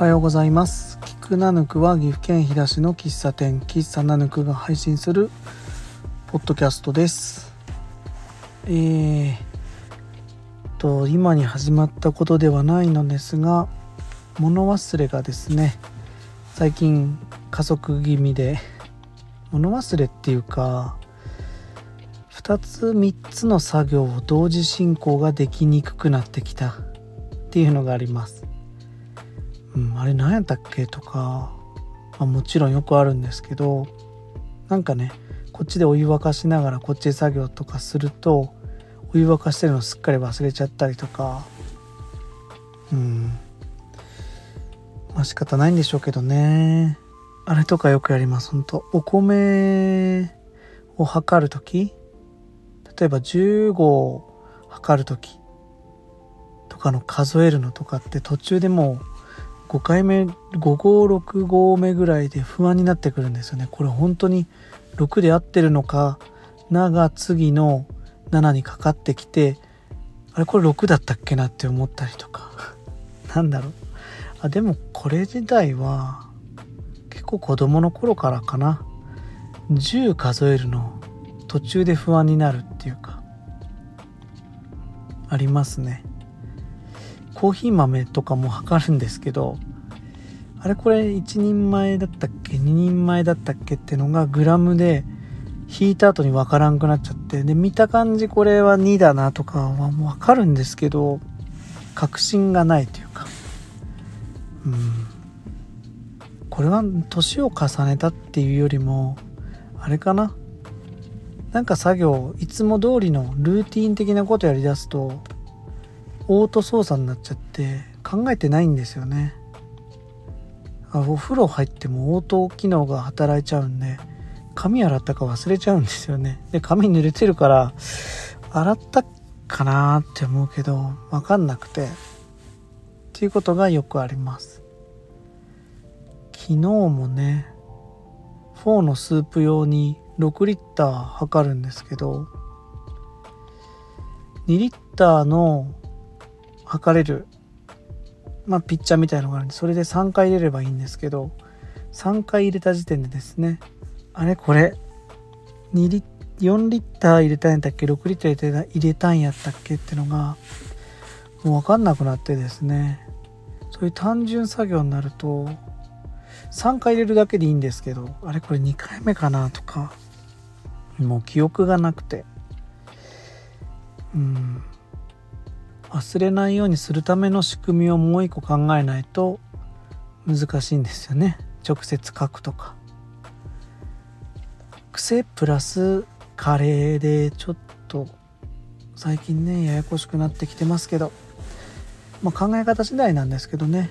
おはようございますキクナヌクは岐阜県飛騨市の喫茶店喫茶ナヌクが配信するポッドキャストですえー、と今に始まったことではないのですが物忘れがですね最近加速気味で物忘れっていうか2つ3つの作業を同時進行ができにくくなってきたっていうのがあります。うん、あれ何やったっけとか、まあ、もちろんよくあるんですけどなんかねこっちでお湯沸かしながらこっちで作業とかするとお湯沸かしてるのすっかり忘れちゃったりとかうん。まあ仕方ないんでしょうけどね。あれとかよくやります本当お米を測る時例えば10合測る時とかの数えるのとかって途中でもう5回目5合6合目ぐらいで不安になってくるんですよね。これ本当に6で合ってるのか「な」が次の7にかかってきてあれこれ6だったっけなって思ったりとか。なんだろう。あでもこれ自体は結構子供の頃からかな。10数えるの途中で不安になるっていうかありますね。コーヒー豆とかも測るんですけどあれこれ1人前だったっけ2人前だったっけってのがグラムで引いた後に分からんくなっちゃってで見た感じこれは2だなとかはもう分かるんですけど確信がないというか。うん。これは年を重ねたっていうよりもあれかな。なんか作業いつも通りのルーティン的なことやりだすとオート操作になっちゃって考えてないんですよね。あお風呂入ってもオート機能が働いちゃうんで髪洗ったか忘れちゃうんですよね。で髪濡れてるから洗ったかなって思うけど分かんなくて。っていうことがよくあります。昨日もねフォーのスープ用に6リッター測るんですけど2リッターの測れるまあピッチャーみたいなのがあるんでそれで3回入れればいいんですけど3回入れた時点でですねあれこれ2リ4リッター入れたんやったっけ6リッター入れたんやったっけってのがもう分かんなくなってですねそういう単純作業になると3回入れるだけでいいんですけどあれこれ2回目かなとかもう記憶がなくてうん。忘れないようにするための仕組みをもう一個考えないと難しいんですよね。直接書くとか。癖プラスカレーでちょっと最近ねややこしくなってきてますけど、まあ、考え方次第なんですけどね。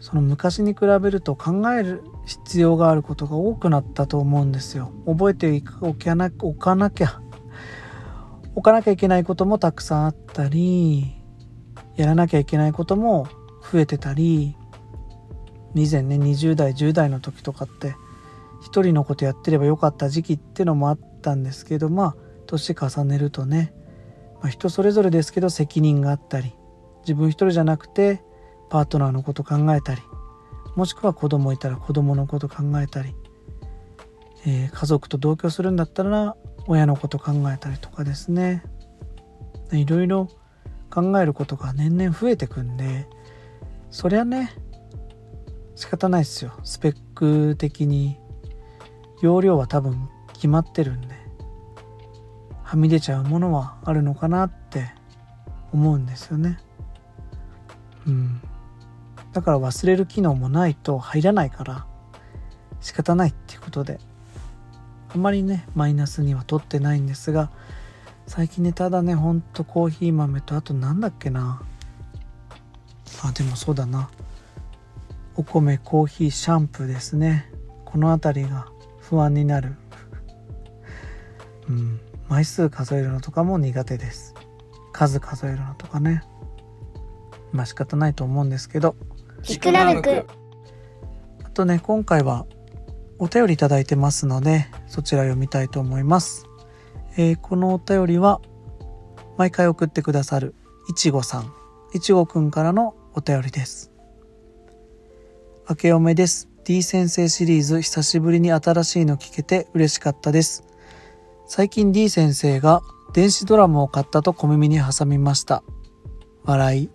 その昔に比べると考える必要があることが多くなったと思うんですよ。覚えておかなおかなきゃ置かなきゃいけないこともたくさんあったりやらなきゃいけないことも増えてたり以前ね20代10代の時とかって一人のことやってればよかった時期ってのもあったんですけどまあ年重ねるとね、まあ、人それぞれですけど責任があったり自分一人じゃなくてパートナーのこと考えたりもしくは子供いたら子供のこと考えたり、えー、家族と同居するんだったら親のこと考えたりとかですね。いろいろ考えることが年々増えてくんでそりゃね仕方ないっすよ。スペック的に容量は多分決まってるんではみ出ちゃうものはあるのかなって思うんですよね。うん。だから忘れる機能もないと入らないから仕方ないっていうことで。あんまりねマイナスには取ってないんですが最近ねただねほんとコーヒー豆とあとなんだっけな。あでもそうだな。お米コーヒーシャンプーですね。この辺りが不安になる。うん。枚数数えるのとかも苦手です。数数えるのとかね。まあ仕方ないと思うんですけど。ひくらぬく。あとね今回はお便りいただいてますのでそちら読みたいと思います、えー、このお便りは毎回送ってくださるいちごさん。いちごくんからのお便りです。明けおめです。D 先生シリーズ久しぶりに新しいの聞けて嬉しかったです。最近 D 先生が電子ドラムを買ったと小耳に挟みました。笑い。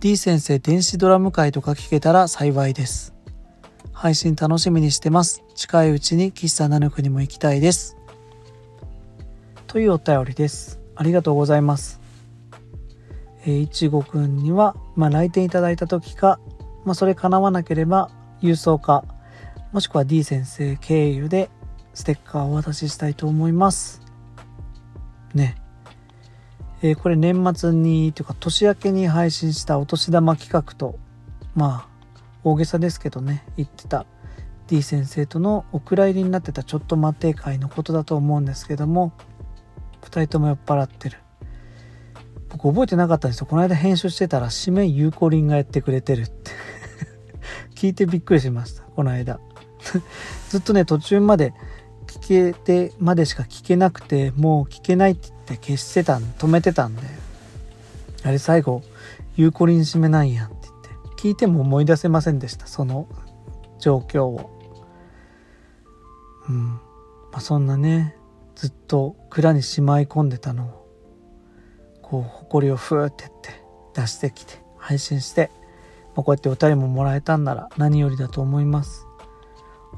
D 先生電子ドラム会とか聞けたら幸いです。配信楽しみにしてます。近いうちに喫茶ナヌクにも行きたいです。というお便りです。ありがとうございます。えー、いちごくんには、まあ、来店いただいた時か、まあ、それ叶わなければ郵送かもしくは D 先生経由でステッカーをお渡ししたいと思います。ね。えー、これ年末にというか年明けに配信したお年玉企画とま大げさですけどね言ってた。D 先生とのお蔵入りになってたちょっと待って会のことだと思うんですけども2人とも酔っ払ってる。僕覚えてなかったんですよ。この間編集してたら締めゆうこりんがやってくれてるって。聞いてびっくりしました。この間。ずっとね途中まで聞けてまでしか聞けなくてもう聞けないって言って消してたん止めてたんで。あれ最後ゆうこりん締めなんや。ん聞いても思い出せませんでしたその状況を。うん。まあそんなねずっと蔵にしまい込んでたのをこう埃をふーってって出してきて配信して、まあ、こうやってお便りももらえたんなら何よりだと思います。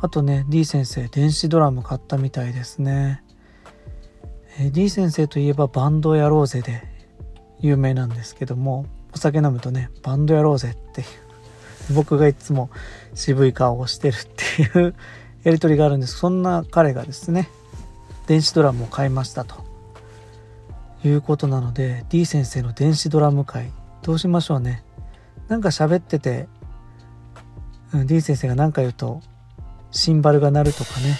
あとね D 先生電子ドラム買ったみたいですね、えー、D 先生といえばバンドやろうぜで有名なんですけどもお酒飲むとねバンドやろうぜっていう。僕がいつも渋い顔をしてるっていう やり取りがあるんです。そんな彼がですね電子ドラムを買いましたと。いうことなので D 先生の電子ドラム会どうしましょうね。なんか喋ってて、うん、D 先生が何か言うとシンバルが鳴るとかね。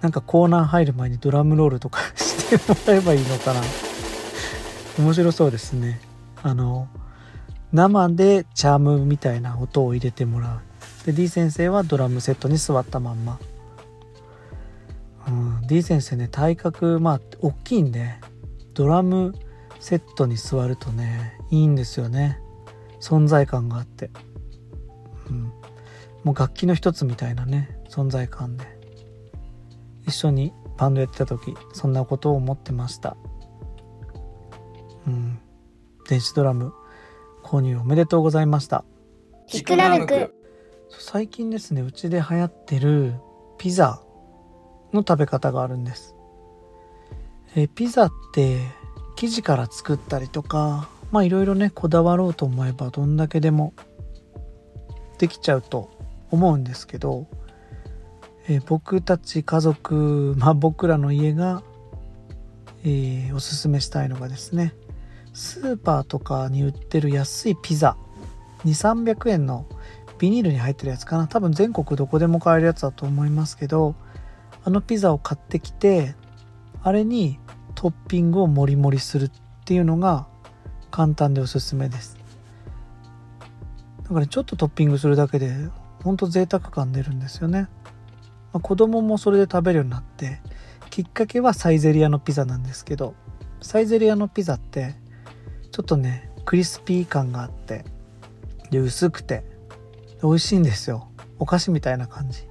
なんかコーナー入る前にドラムロールとか してもらえばいいのかな。面白そうですね。あの生でチャームみたいな音を入れてもらう。で D 先生はドラムセットに座ったまんま。うん、D 先生ね体格まあ大きいんでドラムセットに座るとねいいんですよね。存在感があって、うん、もう楽器の一つみたいなね存在感で。一緒にバンドやってた時そんなことを思ってました。うん。電子ドラム購入おめでとうございました最近ですねうちで流行ってるピザの食べ方があるんです。えピザって生地から作ったりとかまあいろいろねこだわろうと思えばどんだけでもできちゃうと思うんですけど、え僕たち家族まあ僕らの家が、えー、おすすめしたいのがですねスーパーとかに売ってる安いピザ。2300円のビニールに入ってるやつかな。多分全国どこでも買えるやつだと思いますけどあのピザを買ってきてあれにトッピングをもりもりするっていうのが簡単でおすすめです。だから、ね、ちょっとトッピングするだけでほんと贅沢感出るんですよね、まあ、子供もそれで食べるようになってきっかけはサイゼリアのピザなんですけどサイゼリアのピザってちょっとねクリスピー感があってで薄くて美味しいんですよ。お菓子みたいな感じ。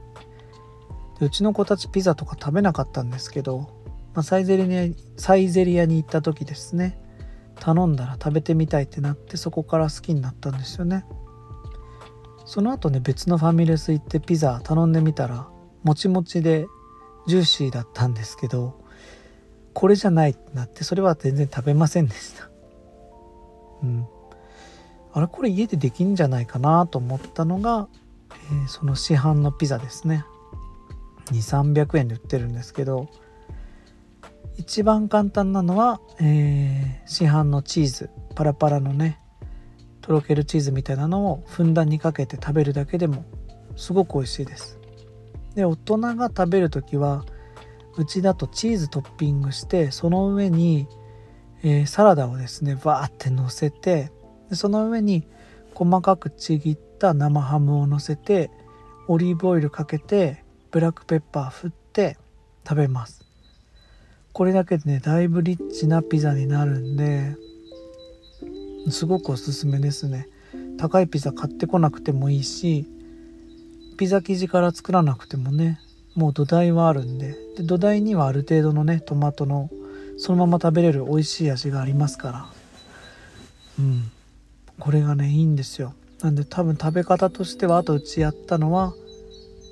でうちの子たちピザとか食べなかったんですけど、まあ、サイゼリアサイゼリアに行った時ですね。頼んだら食べてみたいってなってそこから好きになったんですよね。その後ね別のファミレス行ってピザ頼んでみたらもちもちでジューシーだったんですけどこれじゃないってなってそれは全然食べませんでした。うん。あれこれ家でできんじゃないかなと思ったのが、えー、その市販のピザですね。2300円で売ってるんですけど一番簡単なのは、えー、市販のチーズパラパラのねとろけるチーズみたいなのをふんだんにかけて食べるだけでもすごく美味しいです。で大人が食べる時はうちだとチーズトッピングしてその上に、えー、サラダをですねバーって乗せてその上に細かくちぎった生ハムを乗せてオリーブオイルかけてブラックペッパー振って食べます。これだけでねだいぶリッチなピザになるんですごくおすすめですね。高いピザ買ってこなくてもいいしピザ生地から作らなくてもねもう土台はあるんで。で土台にはある程度のねトマトのそのまま食べれる美味しい味がありますから。うん。これがねいいんですよ。なんで多分食べ方としてはあとうちやったのは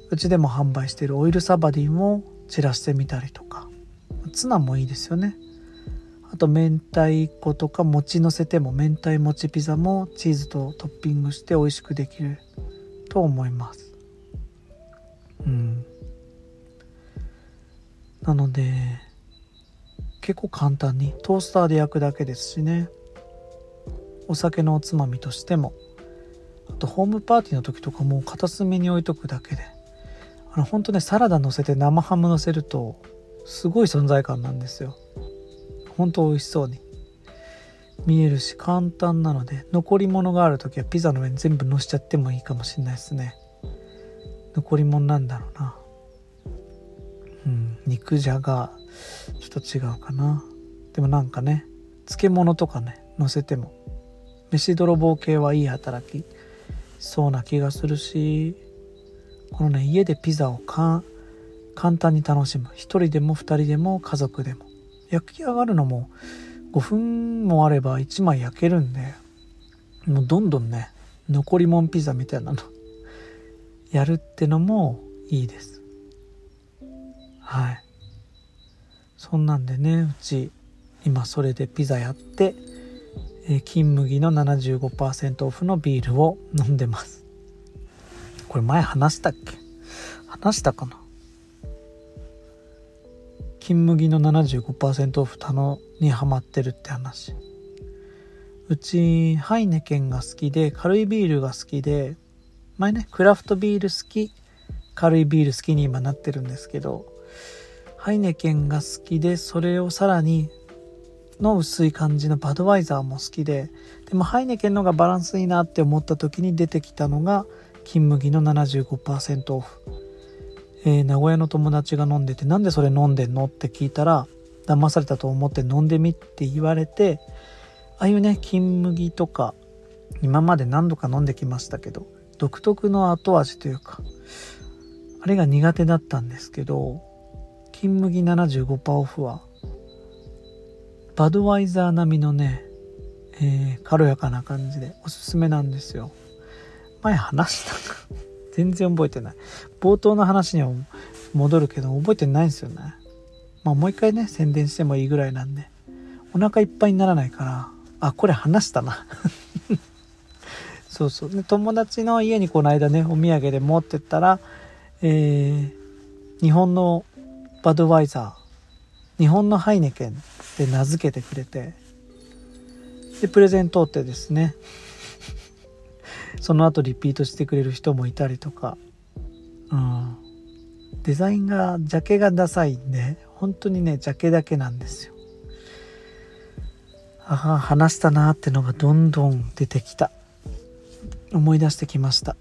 うちでも販売しているオイルサバディンを散らしてみたりとか。ツナもいいですよね。あと明太子とか餅のせても明太餅ピザもチーズとトッピングして美味しくできると思います。うん。なので結構簡単にトースターで焼くだけですしね。お酒のおつまみとしても。あとホームパーティーの時とかも片隅に置いとくだけで。あの本当ねサラダ乗せて生ハム乗せるとすごい存在感なんですよ。本当美味しそうに。見えるし簡単なので残り物がある時はピザの上に全部乗せちゃってもいいかもしれないですね。残り物なんだろうな。うん肉じゃが。ちょっと違うかな。でもなんかね漬物とかね乗せても飯泥棒系はいい働きそうな気がするしこのね家でピザを簡単に楽しむ。1人でも2人でも家族でも。焼き上がるのも5分もあれば1枚焼けるんでもうどんどんね残りもんピザみたいなのやるってのもいいです。はい。そんなんでねうち今それでピザやって、えー、金麦の75%オフのビールを飲んでます。これ前話したっけ？話したかな？金麦の75%オフ他のにハマってるって話。うちハイネケンが好きで軽いビールが好きで前ねクラフトビール好き軽いビール好きに今なってるんですけどハイネケンが好きでそれをさらにの薄い感じのバドワイザーも好きででもハイネケンのがバランスいいなって思った時に出てきたのが金麦の75%オフ。えー、名古屋の友達が飲んでてなんでそれ飲んでんのって聞いたら騙されたと思って飲んでみって言われてああいうね金麦とか今まで何度か飲んできましたけど独特の後味というかあれが苦手だったんですけど金麦75%オフはバドワイザー並みのね、えー、軽やかな感じでおすすめなんですよ。前話したか。全然覚えてない。冒頭の話には戻るけど覚えてないんですよね。まあもう一回ね宣伝してもいいぐらいなんで。お腹いっぱいにならないから。あこれ話したな。そうそう。で友達の家にこの間ねお土産で持ってったらえー、日本のバドワイザー日本のハイネケンって名付けてくれてでプレゼントってですねその後リピートしてくれる人もいたりとか、うん、デザインがジャケがダサいんで本当にねジャケだけなんですよ。ああ話したなってのがどんどん出てきた。思い出してきました。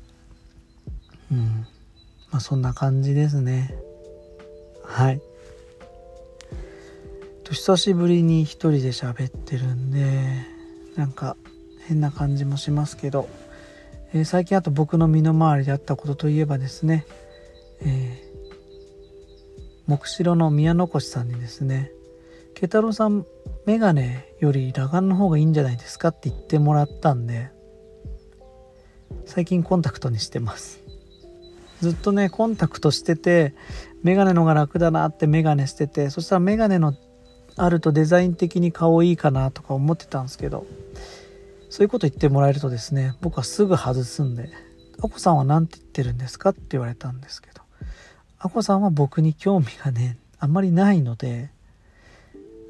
うん。まあそんな感じですね。はい久しぶりに一人で喋ってるんでなんか変な感じもしますけどえー、最近あと僕の身の回りであったことといえばですね、えー、木城の宮の越さんにですね「慶太郎さんメガネより裸眼の方がいいんじゃないですか?」って言ってもらったんで最近コンタクトにしてますずっとねコンタクトしててメガネのが楽だなってメガネしててそしたらメガネのあるとデザイン的に顔いいかなとか思ってたんですけどそういうこと言ってもらえるとですね僕はすぐ外すんで「あこさんは何て言ってるんですか?」って言われたんですけどあこさんは僕に興味がねあんまりないので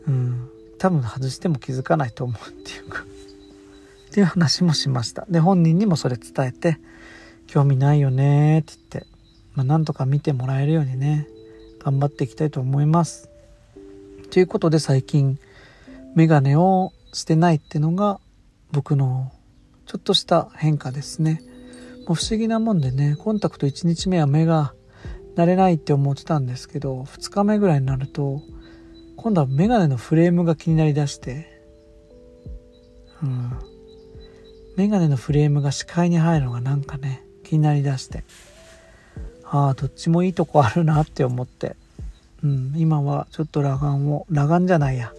うん多分外しても気づかないと思うっていうかっていう話もしましたで本人にもそれ伝えて興味ないよねって言って、まあ、なんとか見てもらえるようにね頑張っていきたいと思います。ということで最近メガネをしてないってのが僕のちょっとした変化ですね。もう不思議なもんでねコンタクト1日目は目が慣れないって思ってたんですけど2日目ぐらいになると今度はメガネのフレームが気になりだしてうん。メガネのフレームが視界に入るのがなんかね気になりだして。ああどっちもいいとこあるなって思って。うん今はちょっと裸眼を裸眼じゃないや。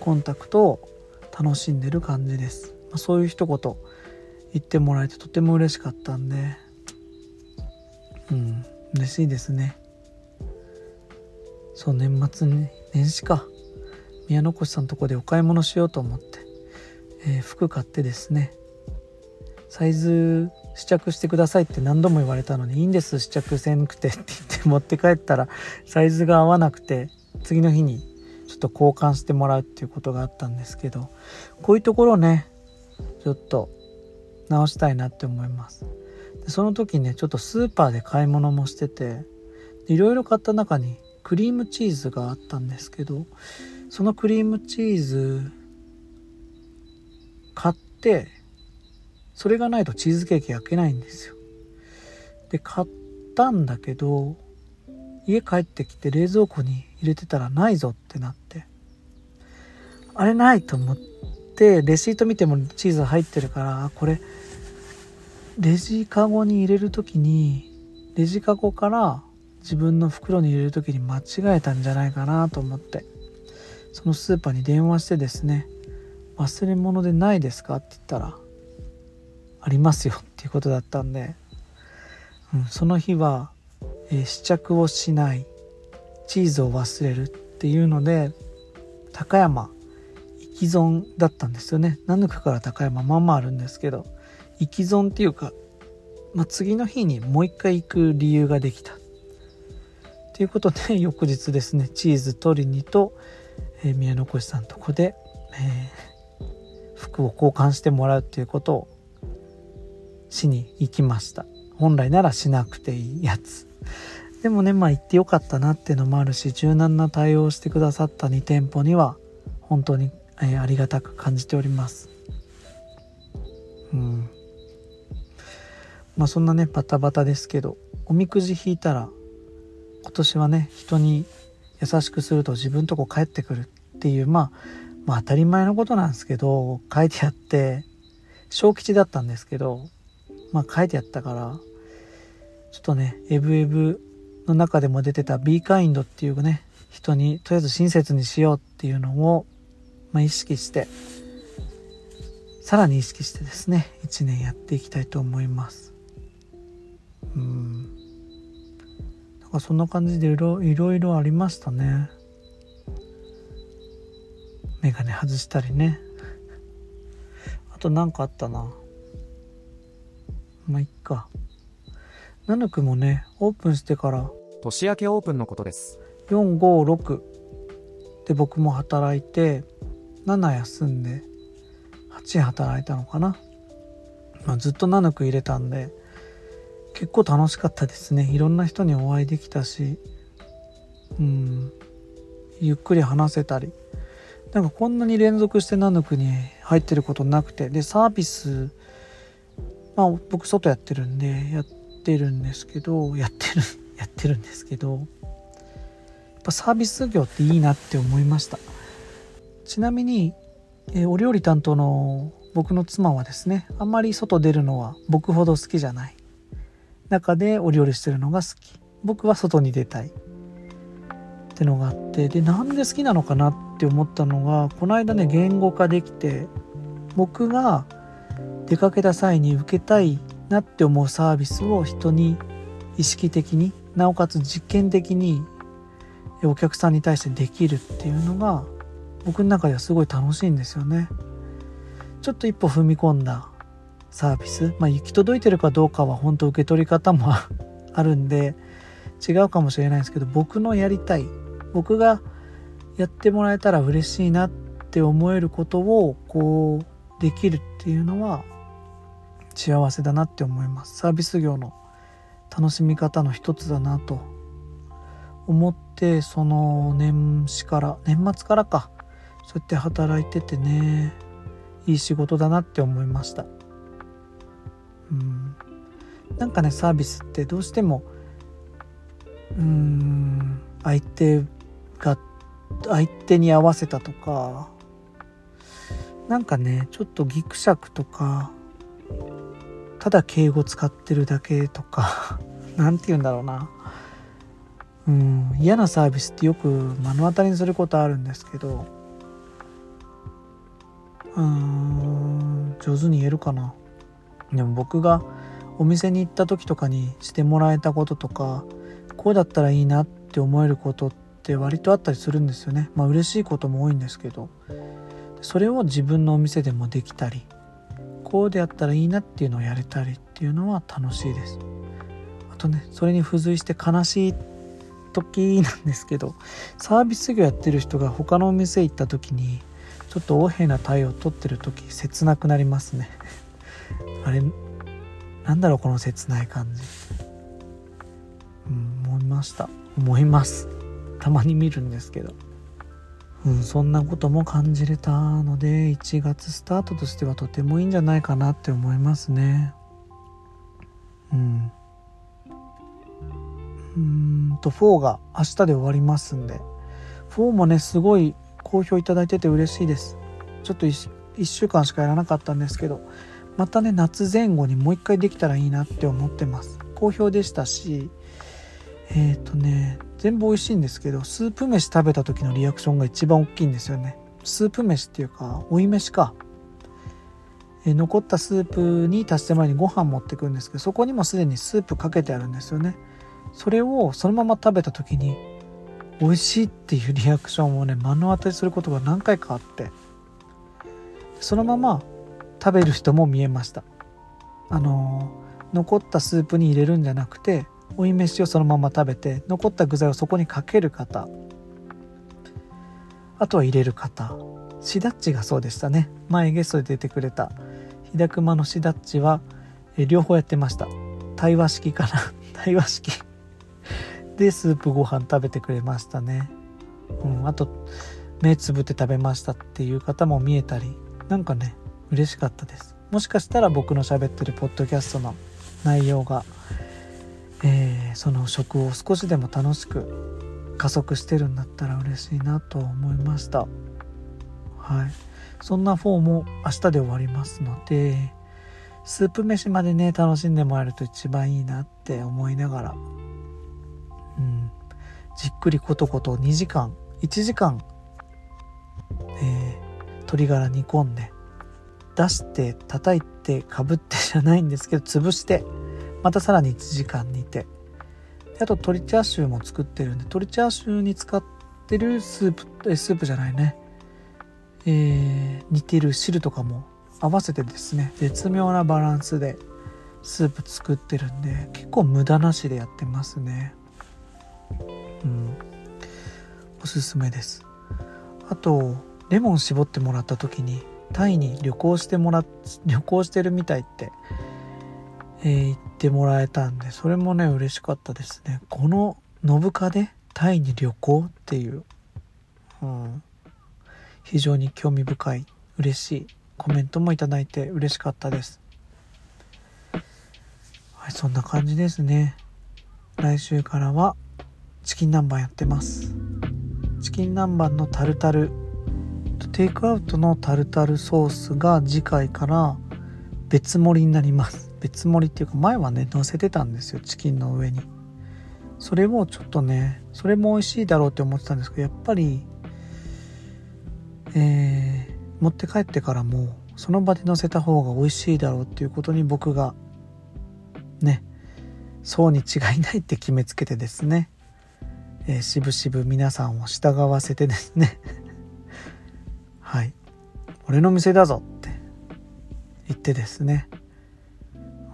コンタクトを楽しんでる感じです、まあ、そういう一言言ってもらえてとても嬉しかったんで。うん嬉しいですね。そう年末に年始か。宮残さんのとこでお買い物しようと思って、えー、服買ってですね。サイズ試着してくださいって何度も言われたのにいいんです試着せんくてって言って持って帰ったらサイズが合わなくて次の日にちょっと交換してもらうっていうことがあったんですけどこういうところねちょっと直したいなって思います。その時ねちょっとスーパーで買い物もしてていろいろ買った中にクリームチーズがあったんですけどそのクリームチーズ買ってそれがないとチーズケーキ焼けないんですよ。で買ったんだけど家帰ってきて冷蔵庫に入れてたらないぞってなって。あれないと思ってレシート見てもチーズ入ってるからこれレジカゴに入れる時にレジカゴから自分の袋に入れる時に間違えたんじゃないかなと思って。そのスーパーに電話してですね忘れ物でないですかって言ったらありますよっていうことだったんで、うん、その日は、えー、試着をしないチーズを忘れるっていうので高山生き損だったんですよね。ナヌクから高山まあまああるんですけど生き損っていうか、まあ、次の日にもう一回行く理由ができた。ということで 翌日ですねチーズ取りにと、えー、宮残さんとこで、えー、服を交換してもらうっていうことをしに行きました。本来ならしなくていいやつ。でもねまあ行ってよかったなっていうのもあるし柔軟な対応をしてくださった2店舗には本当に、えー、ありがたく感じております。うん。まあそんなねバタバタですけどおみくじ引いたら今年はね人に優しくすると自分とこ帰ってくるっていう、まあ、まあ当たり前のことなんですけど書いてあって小吉だったんですけどまあ書いてあったからちょっとねエブエブの中でも出てた B カインドっていうね人にとりあえず親切にしようっていうのを、まあ、意識してさらに意識してですね1年やっていきたいと思います。うん。かそんな感じでいろいろありましたね。メガネ外したりね。あと何かあったな。まあいっか。ナヌクもねオープンしてから年明けオープンのことです。456で僕も働いて7休んで8働いたのかな、まあ、ずっとナヌク入れたんで結構楽しかったですね。いろんな人にお会いできたしうんゆっくり話せたり。なんかこんなに連続してナヌクに入ってることなくてでサービスまあ僕外やってるんでやってるんですけどやってる やってるんですけどやっぱサービス業っていいなって思いました。ちなみに、えー、お料理担当の僕の妻はですねあんまり外出るのは僕ほど好きじゃない。中でお料理してるのが好き。僕は外に出たい。ってのがあってでなんで好きなのかなって思ったのがこの間ね言語化できて僕が出かけた際に受けたいなって思うサービスを人に意識的になおかつ実験的にお客さんに対してできるっていうのが僕の中ではすごい楽しいんですよね。ちょっと一歩踏み込んだサービス、まあ、行き届いてるかどうかは本当受け取り方もあるんで違うかもしれないんですけど僕のやりたい僕がやってもらえたら嬉しいなって思えることをこうできるっていうのは幸せだなって思います。サービス業の楽しみ方の一つだなと思ってその年始から年末からか。そうやって働いててね。いい仕事だなって思いました。うん。なんかねサービスってどうしてもうん相手が相手に合わせたとかなんかねちょっとギクシャクとかただ敬語使ってるだけとか 何て言うんだろうな。うん嫌なサービスってよく目の当たりにすることあるんですけどうーん上手に言えるかな。でも僕がお店に行った時とかにしてもらえたこととかこうだったらいいなって思えることって割とあったりするんですよね。まあ嬉しいことも多いんですけど。それを自分のお店でもできたりこうでやったらいいなっていうのをやれたりっていうのは楽しいです。あとねそれに付随して悲しい時なんですけどサービス業やってる人が他のお店行った時にちょっと横柄な対応を取ってる時切なくなりますね。あれなんだろうこの切ない感じ。うん思いました。思います。たまに見るんですけど。うん。そんなことも感じれたので1月スタートとしてはとてもいいんじゃないかなって思いますね。うん。うんと4が明日で終わりますんで。4もねすごい好評いただいてて嬉しいです。ちょっと 1, 1週間しかやらなかったんですけどまたね夏前後にもう一回できたらいいなって思ってます。好評でしたしえっ、ー、とね全部美味しいんですけどスープ飯食べた時のリアクションが一番大きいんですよね。スープ飯っていうか追い飯か。え残ったスープに足して前にご飯持ってくんですけどそこにもすでにスープかけてあるんですよね。それをそのまま食べた時に美味しいっていうリアクションをね目の当たりすることが何回かあってそのまま食べる人も見えました。あのー、残ったスープに入れるんじゃなくて追い飯をそのまま食べて残った具材をそこにかける方あとは入れる方。シダッチがそうでしたね。前ゲストで出てくれた日高間のシダッチは両方やってました。対話式かな。対話式でスープご飯食べてくれましたね。うんあと目つぶって食べましたっていう方も見えたりなんかね嬉しかったです。もしかしたら僕の喋ってるポッドキャストの内容が、えー、その食を少しでも楽しく加速してるんだったら嬉しいなと思いました。はい。そんな4も明日で終わりますのでスープ飯までね楽しんでもらえると一番いいなって思いながら。うん。じっくりコトコト2時間1時間、えー、鶏ガラ煮込んで出して叩いてかぶってじゃないんですけど潰してまたさらに1時間煮て。あと鶏チャーシューも作ってるんで鶏チャーシューに使ってるスープえスープじゃないね。えー、煮てる汁とかも合わせてですね。絶妙なバランスでスープ作ってるんで結構無駄なしでやってますね。うん。おすすめです。あとレモン絞ってもらった時にタイに旅行してもら旅行してるみたいって、えー、言ってもらえたんでそれもね嬉しかったですね。この信カでタイに旅行っていう、うん、非常に興味深い嬉しいコメントもいただいて嬉しかったです。はいそんな感じですね。来週からはチキン南蛮やってます。チキン南蛮のタルタルテイクアウトのタルタルソースが次回から別盛りになります。別盛りっていうか前はね乗せてたんですよチキンの上に。それをちょっとねそれも美味しいだろうって思ってたんですけどやっぱりえー、持って帰ってからもその場で乗せた方が美味しいだろうっていうことに僕がねそうに違いないって決めつけてですね、えー、しぶしぶ皆さんを従わせてですね はい。俺の店だぞって言ってですね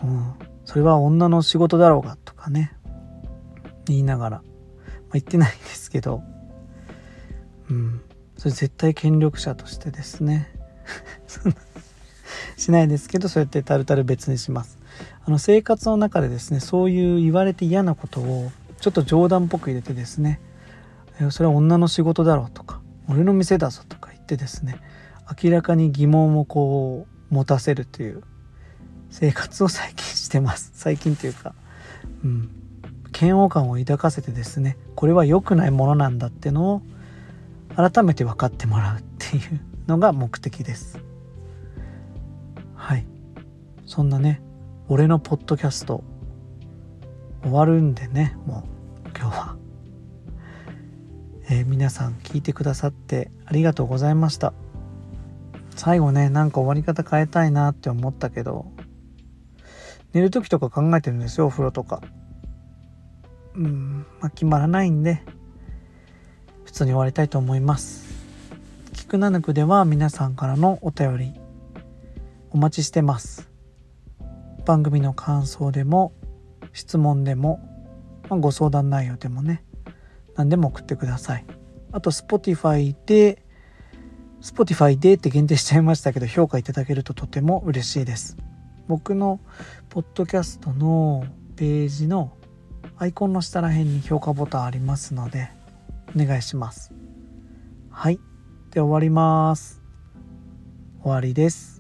うん。それは女の仕事だろうがとかね。言いながら、まあ、言ってないんですけど。うん。それ絶対権力者としてですね。しないですけどそうやってタルタル別にします。あの生活の中でですねそういう言われて嫌なことをちょっと冗談っぽく入れてですね。それは女の仕事だろうとか俺の店だぞとか言ってですね明らかに疑問をこう持たせるという。生活を最近してます。最近というか。うん。嫌悪感を抱かせてですね。これは良くないものなんだってのを改めて分かってもらうっていう のが目的です。はい。そんなね俺のポッドキャスト終わるんでねもう今日は、えー、皆さん聞いてくださってありがとうございました。最後ねなんか終わり方変えたいなって思ったけど寝る時とか考えてるんですよお風呂とか。うんまあ決まらないんで普通に終わりたいと思います。キクナヌクでは皆さんからのお便りお待ちしてます。番組の感想でも質問でも、まあ、ご相談内容でもね何でも送ってください。あと Spotify で Spotify でって限定しちゃいましたけど評価いただけるととても嬉しいです。僕のポッドキャストのページのアイコンの下ら辺に評価ボタンありますのでお願いします。はい。で終わります。終わりです。